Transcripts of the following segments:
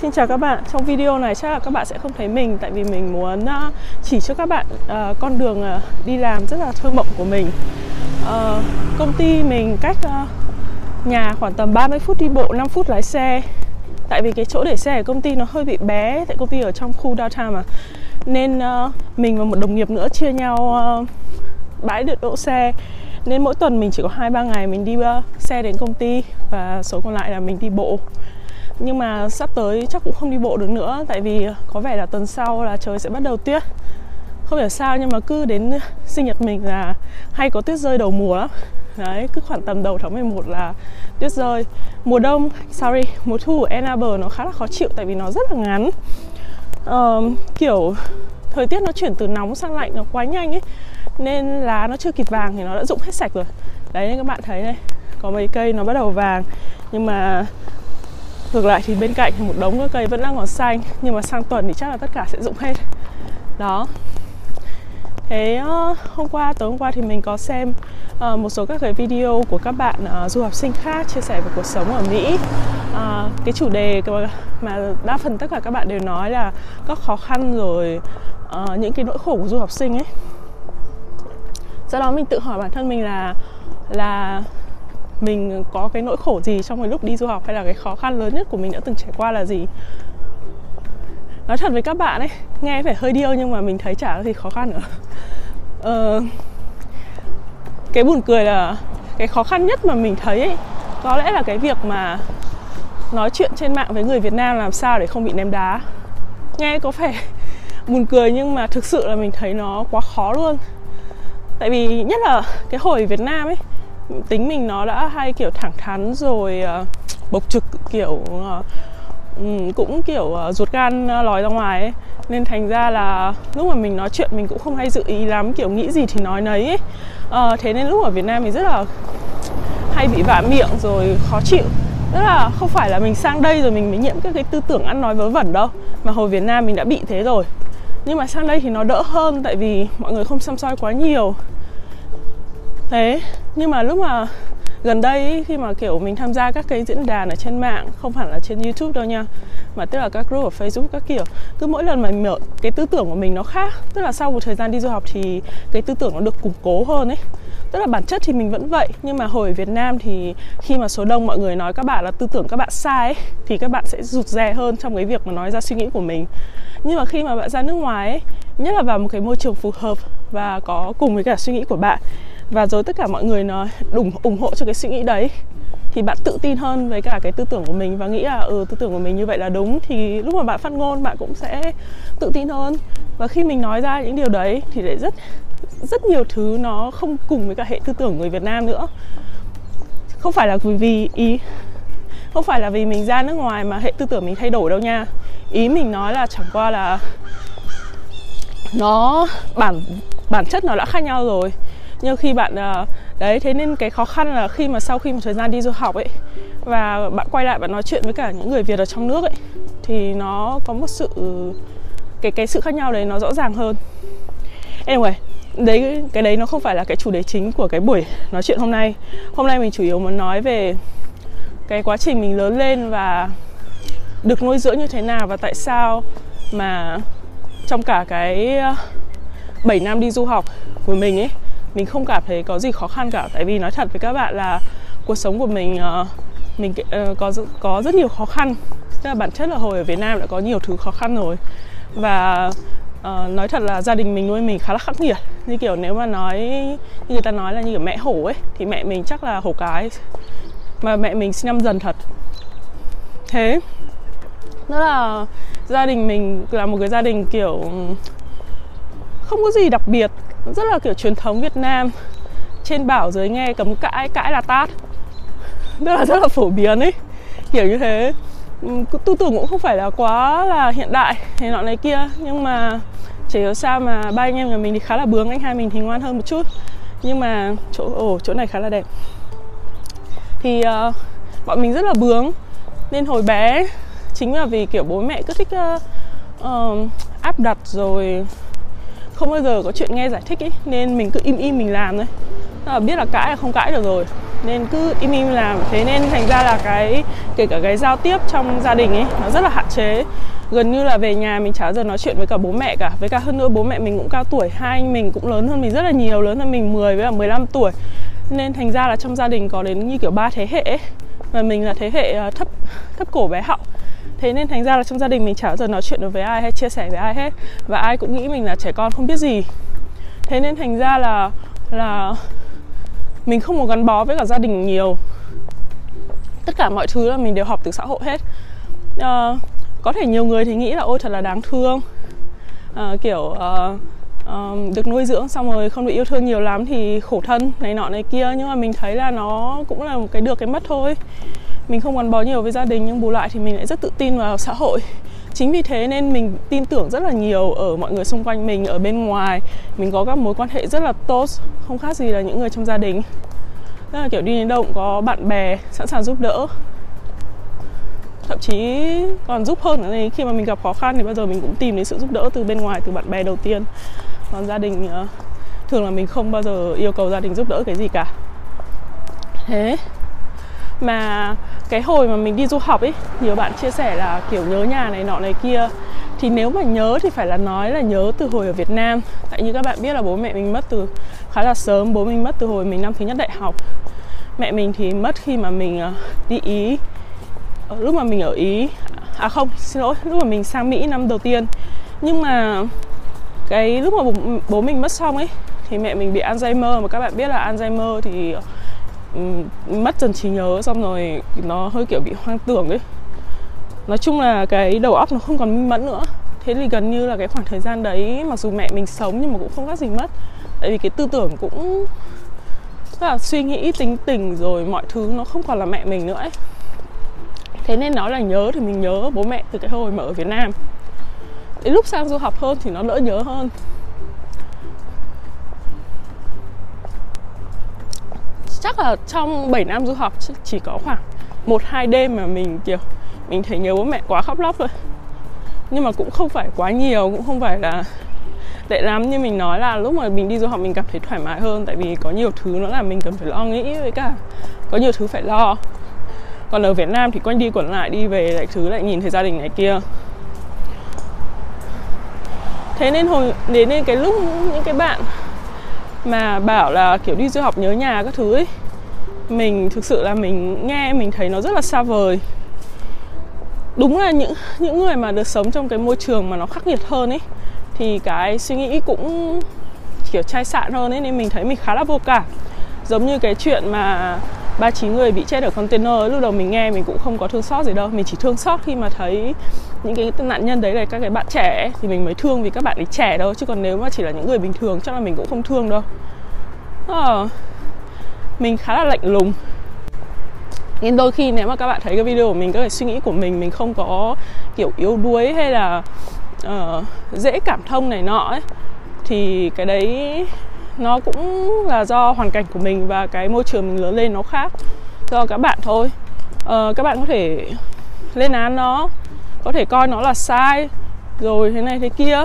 Xin chào các bạn, trong video này chắc là các bạn sẽ không thấy mình tại vì mình muốn ờ, chỉ cho các bạn uh, con đường uh, đi làm rất là thơ mộng của mình. Uh, Công ty mình cách nhà khoảng tầm 30 phút đi bộ, 5 phút lái xe. Tại vì cái chỗ để xe ở công ty nó hơi bị bé, tại công ty ở trong khu downtown mà. Nên mình và một đồng nghiệp nữa chia nhau bãi được đỗ xe. Nên mỗi tuần mình chỉ có 2-3 ngày mình đi xe đến công ty Và số còn lại là mình đi bộ nhưng mà sắp tới chắc cũng không đi bộ được nữa tại vì có vẻ là tuần sau là trời sẽ bắt đầu tuyết. Không hiểu sao nhưng mà cứ đến sinh nhật mình là hay có tuyết rơi đầu mùa lắm. Đấy cứ khoảng tầm đầu tháng 11 là tuyết rơi. Mùa đông sorry mùa thu ở Ann Arbor nó khá là khó chịu tại vì nó rất là ngắn. Um, kiểu thời tiết nó chuyển từ nóng sang lạnh nó quá nhanh ấy nên lá nó chưa kịp vàng thì nó đã rụng hết sạch rồi. Đấy nên các bạn thấy đây có mấy cây nó bắt đầu vàng. Nhưng mà ngược lại thì bên cạnh thì một đống các cây vẫn đang còn xanh nhưng mà sang tuần thì chắc là tất cả sẽ rụng hết. Đó. Thế ờ, hôm qua tối hôm qua thì mình có xem uh, một số các cái video của các bạn uh, du học sinh khác chia sẻ về cuộc sống ở Mỹ. Uh, cái chủ đề mà đa phần tất cả các bạn đều nói là các khó khăn rồi uh, những cái nỗi khổ của du học sinh ấy. Do đó mình tự hỏi bản thân mình là là mình có cái nỗi khổ gì trong cái lúc đi du học hay là cái khó khăn lớn nhất của mình đã từng trải qua là gì? Nói thật với các bạn ấy nghe phải hơi điêu nhưng mà mình thấy chả có gì khó khăn nữa. Ờ, cái buồn cười là cái khó khăn nhất mà mình thấy ấy, có lẽ là cái việc mà nói chuyện trên mạng với người Việt Nam làm sao để không bị ném đá. Nghe có vẻ buồn cười nhưng mà thực sự là mình thấy nó quá khó luôn. Tại vì nhất là cái hồi Việt Nam ấy tính mình nó đã hay kiểu thẳng thắn rồi uh, bộc trực kiểu uh, cũng kiểu uh, ruột gan uh, lòi ra ngoài ấy. Nên thành ra là lúc mà mình nói chuyện mình cũng không hay dự ý lắm kiểu nghĩ gì thì nói nấy ấy. Uh, thế nên lúc ở Việt Nam mình rất là hay bị vạ miệng rồi khó chịu. Tức là không phải là mình sang đây rồi mình mới nhiễm các cái tư tưởng ăn nói vớ vẩn đâu mà hồi Việt Nam mình đã bị thế rồi. Nhưng mà sang đây thì nó đỡ hơn tại vì mọi người không xăm soi quá nhiều thế nhưng mà lúc mà gần đây khi mà kiểu mình tham gia các cái diễn đàn ở trên mạng không phải là trên youtube đâu nha mà tức là các group ở facebook các kiểu cứ mỗi lần mà mở cái tư tưởng của mình nó khác tức là sau một thời gian đi du học thì cái tư tưởng nó được củng cố hơn ấy. Tức là bản chất thì mình vẫn vậy nhưng mà hồi ở Việt Nam thì khi mà số đông mọi người nói các bạn là tư tưởng các bạn sai ấy, thì các bạn sẽ rụt rè hơn trong cái việc mà nói ra suy nghĩ của mình. Nhưng mà khi mà bạn ra nước ngoài ấy nhất là vào một cái môi trường phù hợp và có cùng với cả suy nghĩ của bạn và rồi tất cả mọi người nó ủng ủng hộ cho cái suy nghĩ đấy. Thì bạn tự tin hơn với cả cái tư tưởng của mình và nghĩ là ừ tư tưởng của mình như vậy là đúng. Thì lúc mà bạn phát ngôn, bạn cũng sẽ tự tin hơn. Và khi mình nói ra những điều đấy thì lại rất rất nhiều thứ nó không cùng với cả hệ tư tưởng người Việt Nam nữa. Không phải là vì ý, không phải là vì mình ra nước ngoài mà hệ tư tưởng mình thay đổi đâu nha. Ý mình nói là chẳng qua là nó bản bản chất nó đã khác nhau rồi nhưng khi bạn ờ, đấy, thế nên cái khó khăn là khi mà sau khi một thời gian đi du học ấy, và bạn quay lại bạn nói chuyện với cả những người Việt ở trong nước ấy, thì nó có một sự, cái cái sự khác nhau đấy nó rõ ràng hơn. Anyway, đấy, cái đấy nó không phải là cái chủ đề chính của cái buổi nói chuyện hôm nay. Hôm nay mình chủ yếu muốn nói về cái quá trình mình lớn lên và được nuôi dưỡng như thế nào và tại sao mà trong cả cái ờ, 7 năm đi du học của mình ấy mình không cảm thấy có gì khó khăn cả tại vì nói thật với các bạn là cuộc sống của mình uh, mình uh, có có rất nhiều khó khăn. Tức là bản chất là hồi ở Việt Nam đã có nhiều thứ khó khăn rồi. Và uh, nói thật là gia đình mình nuôi mình khá là khắc nghiệt. Như kiểu nếu mà nói như người ta nói là như kiểu mẹ hổ ấy thì mẹ mình chắc là hổ cái. Mà mẹ mình sinh năm dần thật. Thế đó là gia đình mình là một cái gia đình kiểu không có gì đặc biệt rất là kiểu truyền thống Việt Nam. Trên bảo dưới nghe cấm cãi cãi là tát. Rất là rất là phổ biến ấy. Kiểu như thế. Ừ, tư tưởng cũng không phải là quá là hiện đại này nọ này kia. Nhưng mà chỉ hiểu sao mà ba anh em nhà mình thì khá là bướng anh hai mình thì ngoan hơn một chút. Nhưng mà chỗ ồ chỗ này khá là đẹp. Thì uh, bọn mình rất là bướng. Nên hồi bé chính là vì kiểu bố mẹ cứ thích uh, uh, áp đặt rồi không bao giờ có chuyện nghe giải thích ấy nên mình cứ im im mình làm thôi. Là biết là cãi là không cãi được rồi, nên cứ im im làm. Thế nên thành ra là cái, kể cả cái giao tiếp trong gia đình ấy nó rất là hạn chế. Gần như là về nhà mình chả giờ nói chuyện với cả bố mẹ cả. Với cả hơn nữa bố mẹ mình cũng cao tuổi, hai anh mình cũng lớn hơn mình rất là nhiều, lớn hơn mình 10 với cả 15 tuổi. Nên thành ra là trong gia đình có đến như kiểu ba thế hệ ấy. và mình là thế hệ ờ, thấp thấp cổ bé họng thế nên thành ra là trong gia đình mình chả bao giờ nói chuyện được với ai hay chia sẻ với ai hết. Và ai cũng nghĩ mình là trẻ con không biết gì. Thế nên thành ra là là mình không muốn gắn bó với cả gia đình nhiều. Tất cả mọi thứ là mình đều học từ xã hội hết. À, có thể nhiều người thì nghĩ là ôi thật là đáng thương. À, kiểu à, à, được nuôi dưỡng xong rồi không được yêu thương nhiều lắm thì khổ thân này nọ này kia. Nhưng mà mình thấy là nó cũng là một cái được cái mất thôi mình không gắn bó nhiều với gia đình, nhưng bù lại thì mình lại rất tự tin vào xã hội. Chính vì thế nên mình tin tưởng rất là nhiều ở mọi người xung quanh mình, ở bên ngoài. Mình có các mối quan hệ rất là tốt, không khác gì là những người trong gia đình. Rất là kiểu đi đến đâu cũng có bạn bè sẵn sàng giúp đỡ. Thậm chí còn giúp hơn nữa khi mà mình gặp khó khăn thì bao giờ mình cũng tìm đến sự giúp đỡ từ bên ngoài, từ bạn bè đầu tiên. Còn gia đình ờ, thường là mình không bao giờ yêu cầu gia đình giúp đỡ cái gì cả. Thế mà cái hồi mà mình đi du học ấy nhiều bạn chia sẻ là kiểu nhớ nhà này nọ này kia. Thì nếu mà nhớ thì phải là nói là nhớ từ hồi ở Việt Nam. Tại như các bạn biết là bố mẹ mình mất từ khá là sớm bố mình mất từ hồi mình năm thứ nhất đại học. Mẹ mình thì mất khi mà mình ờ, đi ý. Ờ, lúc mà mình ở ý à không xin lỗi lúc mà mình sang mỹ năm đầu tiên. Nhưng mà cái lúc mà bố, mình mất xong ấy thì mẹ mình bị Alzheimer. Mà các bạn biết là Alzheimer thì Ừ, mất dần trí nhớ, xong rồi nó hơi kiểu bị hoang tưởng ấy. Nói chung là cái đầu óc nó không còn minh mẫn nữa. Thế thì gần như là cái khoảng thời gian đấy, mặc dù mẹ mình sống nhưng mà cũng không có gì mất. Tại vì cái tư tưởng cũng rất là suy nghĩ, tính tình rồi mọi thứ nó không còn là mẹ mình nữa ấy. Thế nên nói là nhớ thì mình nhớ bố mẹ từ cái hồi mà ở Việt Nam. Đến lúc sang du học hơn thì nó đỡ nhớ hơn. Chắc là trong 7 năm du học chỉ có khoảng một, hai đêm mà mình, kiểu, mình thấy nhớ bố mẹ quá khóc lóc thôi. Nhưng mà cũng không phải quá nhiều, cũng không phải là tệ lắm. Như mình nói là lúc mà mình đi du học mình cảm thấy thoải mái hơn, tại vì có nhiều thứ nó là mình cần phải lo nghĩ với cả có nhiều thứ phải lo. Còn ở Việt Nam thì quanh đi quẩn lại, đi về lại thứ, lại nhìn thấy gia đình này kia. Thế nên hồi, đến nên cái lúc những cái bạn mà bảo là, kiểu, đi du học nhớ nhà các thứ ấy. Mình, thực sự là mình nghe mình thấy nó rất là xa vời. Đúng là những những người mà được sống trong cái môi trường mà nó khắc nghiệt hơn ấy, thì cái suy nghĩ cũng, kiểu, chai sạn hơn ấy, nên mình thấy mình khá là vô cảm. Giống như cái chuyện mà ba chín người bị chết ở container lúc đầu mình nghe mình cũng không có thương xót gì đâu. Mình chỉ thương xót khi mà thấy những cái nạn nhân đấy là các cái bạn trẻ ấy, thì mình mới thương vì các bạn ấy trẻ đâu. Chứ còn nếu mà chỉ là những người bình thường chắc là mình cũng không thương đâu. À, mình khá là lạnh lùng. Nên đôi khi nếu mà các bạn thấy cái video của mình các cái suy nghĩ của mình mình không có kiểu yếu đuối hay là uh, dễ cảm thông này nọ ấy thì cái đấy nó cũng là do hoàn cảnh của mình và cái môi trường mình lớn lên nó khác do các bạn thôi. Uh, các bạn có thể lên án nó có thể coi nó là sai rồi thế này thế kia.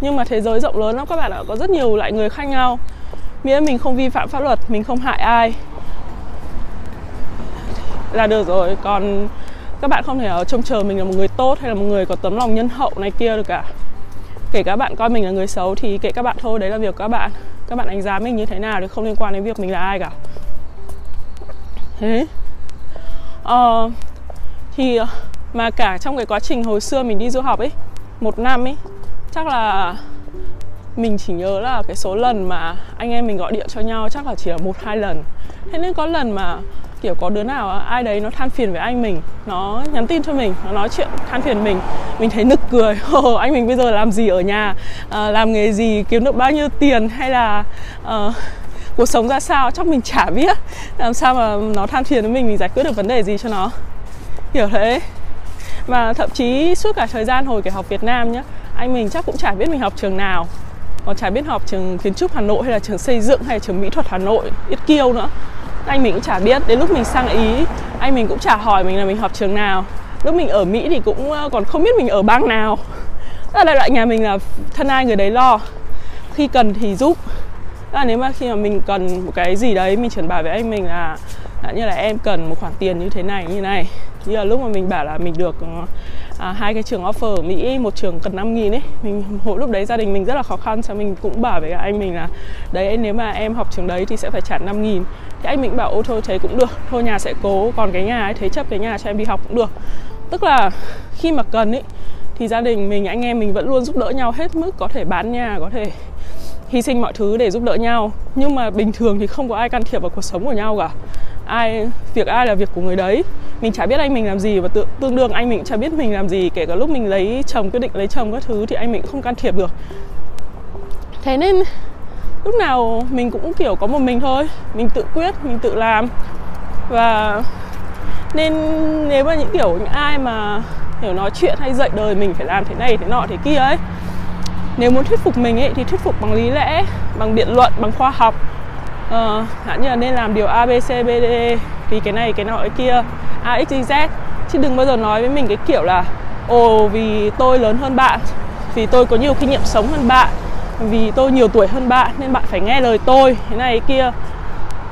Nhưng mà thế giới rộng lớn lắm các bạn ạ có rất nhiều loại người khác nhau. Miễn mình không vi phạm pháp luật mình không hại ai. Là được rồi còn các bạn không thể ở trông chờ mình là một người tốt hay là một người có tấm lòng nhân hậu này kia được cả. Kể các bạn coi mình là người xấu thì kệ các bạn thôi đấy là việc các bạn các bạn đánh giá mình như thế nào thì không liên quan đến việc mình là ai cả? Thế. Uh, thì ờ, mà cả trong cái quá trình hồi xưa mình đi du học ấy một năm ấy chắc là mình chỉ nhớ là cái số lần mà anh em mình gọi điện cho nhau chắc là chỉ là một hai lần. Thế nên có lần mà kiểu có đứa nào ai đấy nó than phiền với anh mình nó nhắn tin cho mình nó nói chuyện than phiền mình mình thấy nực cười. Ồ, anh mình bây giờ làm gì ở nhà? À, làm nghề gì? Kiếm được bao nhiêu tiền? Hay là à, cuộc sống ra sao? Chắc mình chả biết. Làm sao mà nó than phiền với mình mình giải quyết được vấn đề gì cho nó? Hiểu thế. Và thậm chí suốt cả thời gian hồi kể học Việt Nam nhá anh mình chắc cũng chả biết mình học trường nào. Còn chả biết học trường kiến trúc Hà Nội hay là trường xây dựng hay là trường mỹ thuật Hà Nội ít kiêu nữa anh mình cũng chả biết. Đến lúc mình sang ý, anh mình cũng chả hỏi mình là mình học trường nào. Lúc mình ở mỹ thì cũng ờ, còn không biết mình ở bang nào. Là loại nhà mình là thân ai người đấy lo. Khi cần thì giúp. Là nếu mà khi mà mình cần một cái gì đấy, mình chuyển bài với anh mình là như là em cần một khoản tiền như thế này, như này. Như là lúc mà mình bảo là mình được ờ, à, hai cái trường offer ở Mỹ một trường cần 5 nghìn ấy. Mình hồi lúc đấy gia đình mình rất là khó khăn cho mình cũng bảo với anh mình là đấy nếu mà em học trường đấy thì sẽ phải trả 5 nghìn. Thì anh mình bảo ô thôi thế cũng được. Thôi nhà sẽ cố còn cái nhà ấy thế chấp cái nhà cho em đi học cũng được. Tức là khi mà cần ấy thì gia đình mình anh em mình vẫn luôn giúp đỡ nhau hết mức có thể bán nhà có thể hy sinh mọi thứ để giúp đỡ nhau. Nhưng mà bình thường thì không có ai can thiệp vào cuộc sống của nhau cả ai việc ai là việc của người đấy. Mình chả biết anh mình làm gì và tự, tương đương anh mình cũng chả biết mình làm gì. Kể cả lúc mình lấy chồng quyết định lấy chồng các thứ thì anh mình cũng không can thiệp được. Thế nên lúc nào mình cũng kiểu có một mình thôi. Mình tự quyết mình tự làm. Và nên nếu mà những kiểu những ai mà hiểu nói chuyện hay dạy đời mình phải làm thế này thế nọ thế kia ấy nếu muốn thuyết phục mình ấy thì thuyết phục bằng lý lẽ bằng biện luận bằng khoa học. Ờ, uh, hạn như là nên làm điều a b c b d vì cái này cái nọ cái kia. A x y z. Chứ đừng bao giờ nói với mình cái kiểu là ồ vì tôi lớn hơn bạn vì tôi có nhiều kinh nghiệm sống hơn bạn vì tôi nhiều tuổi hơn bạn nên bạn phải nghe lời tôi. Thế này cái kia.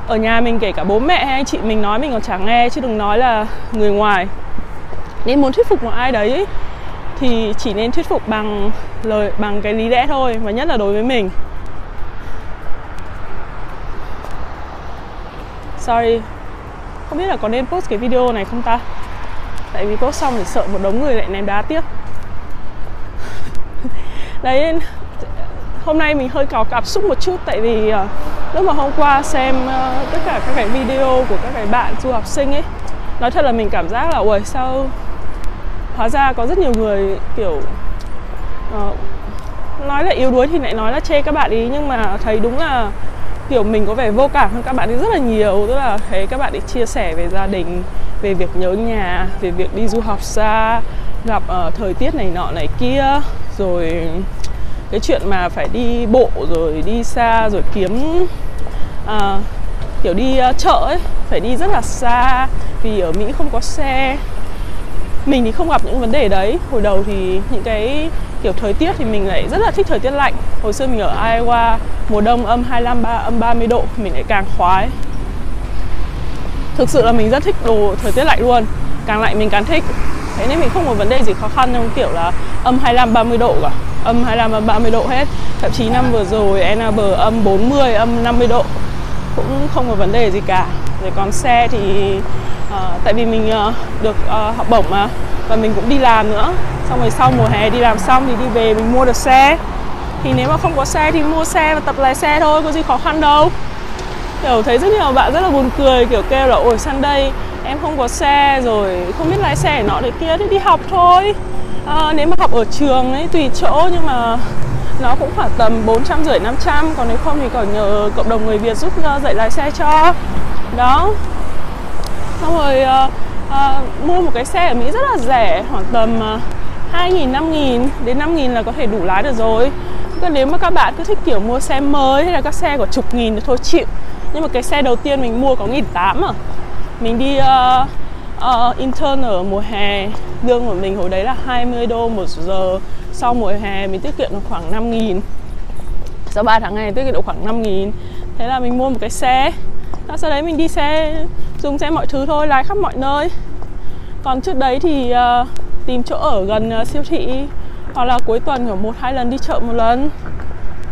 Ở nhà mình kể cả bố mẹ hay anh chị mình nói mình còn chẳng nghe chứ đừng nói là người ngoài. Nên muốn thuyết phục một ai đấy thì chỉ nên thuyết phục bằng lời bằng cái lý lẽ thôi và nhất là đối với mình. Sorry. Không biết là có nên post cái video này không ta? Tại vì post xong thì sợ một đống người lại ném đá tiếp. Đấy hôm nay mình hơi có cảm xúc một chút tại vì uh, lúc mà hôm qua xem uh, tất cả các cái video của các cái bạn du học sinh ấy nói thật là mình cảm giác là ui sao hóa ra có rất nhiều người kiểu uh, nói là yếu đuối thì lại nói là chê các bạn ý nhưng mà thấy đúng là kiểu mình có vẻ vô cảm hơn các bạn ấy rất là nhiều. Tức là thấy các bạn ấy chia sẻ về gia đình về việc nhớ nhà về việc đi du học xa gặp uh, thời tiết này nọ này kia. Rồi cái chuyện mà phải đi bộ rồi đi xa rồi kiếm uh, kiểu đi uh, chợ ấy phải đi rất là xa vì ở mỹ không có xe. Mình thì không gặp những vấn đề đấy. Hồi đầu thì những cái kiểu thời tiết thì mình lại rất là thích thời tiết lạnh. Hồi xưa mình ở Iowa mùa đông âm 25 3, âm 30 độ mình lại càng khoái. Thực sự là mình rất thích đồ thời tiết lạnh luôn. Càng lạnh mình càng thích. Thế nên mình không có vấn đề gì khó khăn trong kiểu là âm 25 30 độ cả. Âm 25 âm 30 độ hết. Thậm chí năm vừa rồi Ann Arbor âm 40 âm 50 độ. Cũng không có vấn đề gì cả. Rồi còn xe thì uh, tại vì mình uh, được uh, học bổng mà và mình cũng đi làm nữa. Xong rồi sau mùa hè đi làm xong thì đi về mình mua được xe. Thì nếu mà không có xe thì mua xe và tập lái xe thôi có gì khó khăn đâu. Kiểu thấy rất nhiều bạn rất là buồn cười kiểu kêu là ôi đây em không có xe rồi không biết lái xe nọ để kia. Thì đi học thôi. À, nếu mà học ở trường ấy tùy chỗ nhưng mà nó cũng khoảng tầm bốn trăm rưỡi năm trăm. Còn nếu không thì còn nhờ cộng đồng người Việt giúp dạy lái xe cho. Đó xong rồi uh, uh, mua một cái xe ở Mỹ rất là rẻ khoảng tầm uh, 2.000, 5.000 đến 5.000 là có thể đủ lái được rồi. Còn nếu mà các bạn cứ thích kiểu mua xe mới hay là các xe của chục nghìn thì thôi chịu. Nhưng mà cái xe đầu tiên mình mua có nghìn tám à. Mình đi uh, uh, intern ở mùa hè Lương của mình hồi đấy là 20 đô một giờ. Sau mùa hè mình tiết kiệm được khoảng 5 nghìn. Sau 3 tháng ngày tiết kiệm được khoảng 5 nghìn. Thế là mình mua một cái xe. Sau đấy mình đi xe, dùng xe mọi thứ thôi, lái khắp mọi nơi. Còn trước đấy thì uh, tìm chỗ ở gần uh, siêu thị hoặc là cuối tuần ở một hai lần đi chợ một lần.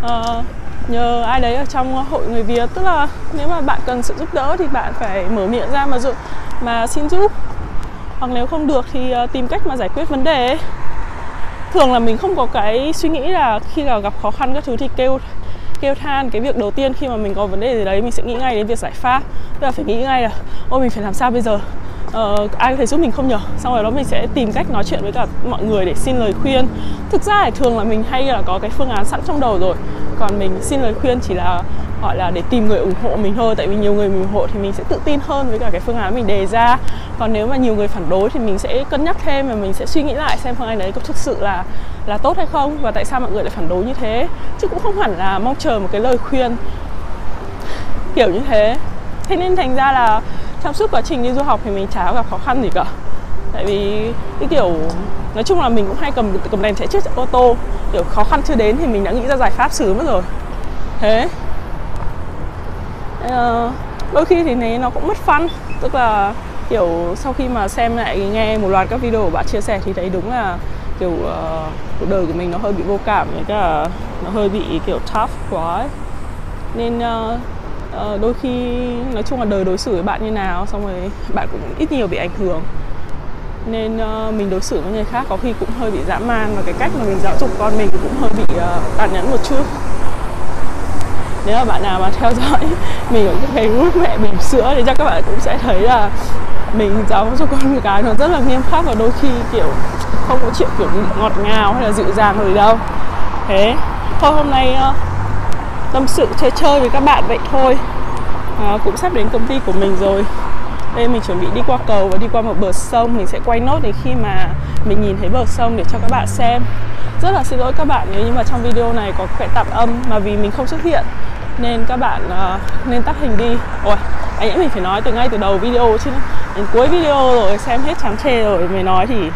Uh, nhờ ai đấy ở trong hội người Việt. Tức là nếu mà bạn cần sự giúp đỡ thì bạn phải mở miệng ra mà dụ mà xin giúp. Hoặc nếu không được thì uh, tìm cách mà giải quyết vấn đề thường là mình không có cái suy nghĩ là khi nào gặp khó khăn các thứ thì kêu kêu than cái việc đầu tiên khi mà mình có vấn đề gì đấy mình sẽ nghĩ ngay đến việc giải pháp. Tức là phải nghĩ ngay là ôi mình phải làm sao bây giờ? Uh, ai có thể giúp mình không nhở? Xong rồi đó mình sẽ tìm cách nói chuyện với cả mọi người để xin lời khuyên. Thực ra thì thường là mình hay là có cái phương án sẵn trong đầu rồi. Còn mình xin lời khuyên chỉ là gọi là để tìm người ủng hộ mình thôi. Tại vì nhiều người mình ủng hộ thì mình sẽ tự tin hơn với cả cái phương án mình đề ra. Còn nếu mà nhiều người phản đối thì mình sẽ cân nhắc thêm và mình sẽ suy nghĩ lại xem phương án đấy có thực sự là là tốt hay không và tại sao mọi người lại phản đối như thế? Chứ cũng không hẳn là mong chờ một cái lời khuyên kiểu như thế. Thế nên thành ra là trong suốt quá trình đi du học thì mình chả gặp khó khăn gì cả. Tại vì cái kiểu nói chung là mình cũng hay cầm cầm đèn chạy trước ô tô. Kiểu khó khăn chưa đến thì mình đã nghĩ ra giải pháp xử mất rồi. Thế. Uh, đôi khi thì này nó cũng mất fun. Tức là kiểu sau khi mà xem lại nghe một loạt các video của bạn chia sẻ thì thấy đúng là kiểu uh, cuộc đời của mình nó hơi bị vô cảm với cả nó hơi bị kiểu tough quá ấy. nên uh, uh, đôi khi nói chung là đời đối xử với bạn như nào xong rồi bạn cũng ít nhiều bị ảnh hưởng nên uh, mình đối xử với người khác có khi cũng hơi bị dã man và cái cách mà mình giáo dục con mình cũng hơi bị uh, tàn nhẫn một chút nếu mà bạn nào mà theo dõi mình ở cái group mẹ bỉm sữa thì chắc các bạn cũng sẽ thấy là mình giáo cho con cái nó rất là nghiêm khắc và đôi khi kiểu không có chuyện kiểu ngọt ngào hay là dịu dàng gì đâu. Thế thôi hôm nay ờ, tâm sự chơi chơi với các bạn vậy thôi. À, cũng sắp đến công ty của mình rồi. Đây mình chuẩn bị đi qua cầu và đi qua một bờ sông. Mình sẽ quay nốt đến khi mà mình nhìn thấy bờ sông để cho các bạn xem. Rất là xin lỗi các bạn nếu như mà trong video này có cái tạm âm mà vì mình không xuất hiện nên các bạn uh, nên tắt hình đi. Ôi anh em mình phải nói từ ngay từ đầu video chứ đến cuối video rồi xem hết chán chê rồi mới nói thì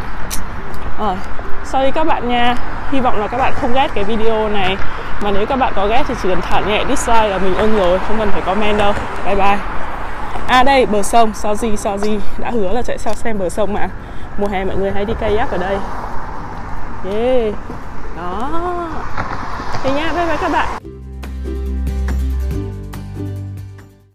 uh, sorry các bạn nha. Hy vọng là các bạn không ghét cái video này. Mà nếu các bạn có ghét thì chỉ cần thả nhẹ dislike là mình ưng rồi không cần phải comment đâu. Bye bye. À đây bờ sông sorry sorry đã hứa là chạy sao xem bờ sông mà. Mùa hè mọi người hay đi kayak ở đây. Yeah. Đó. Thế nha bye bye các bạn.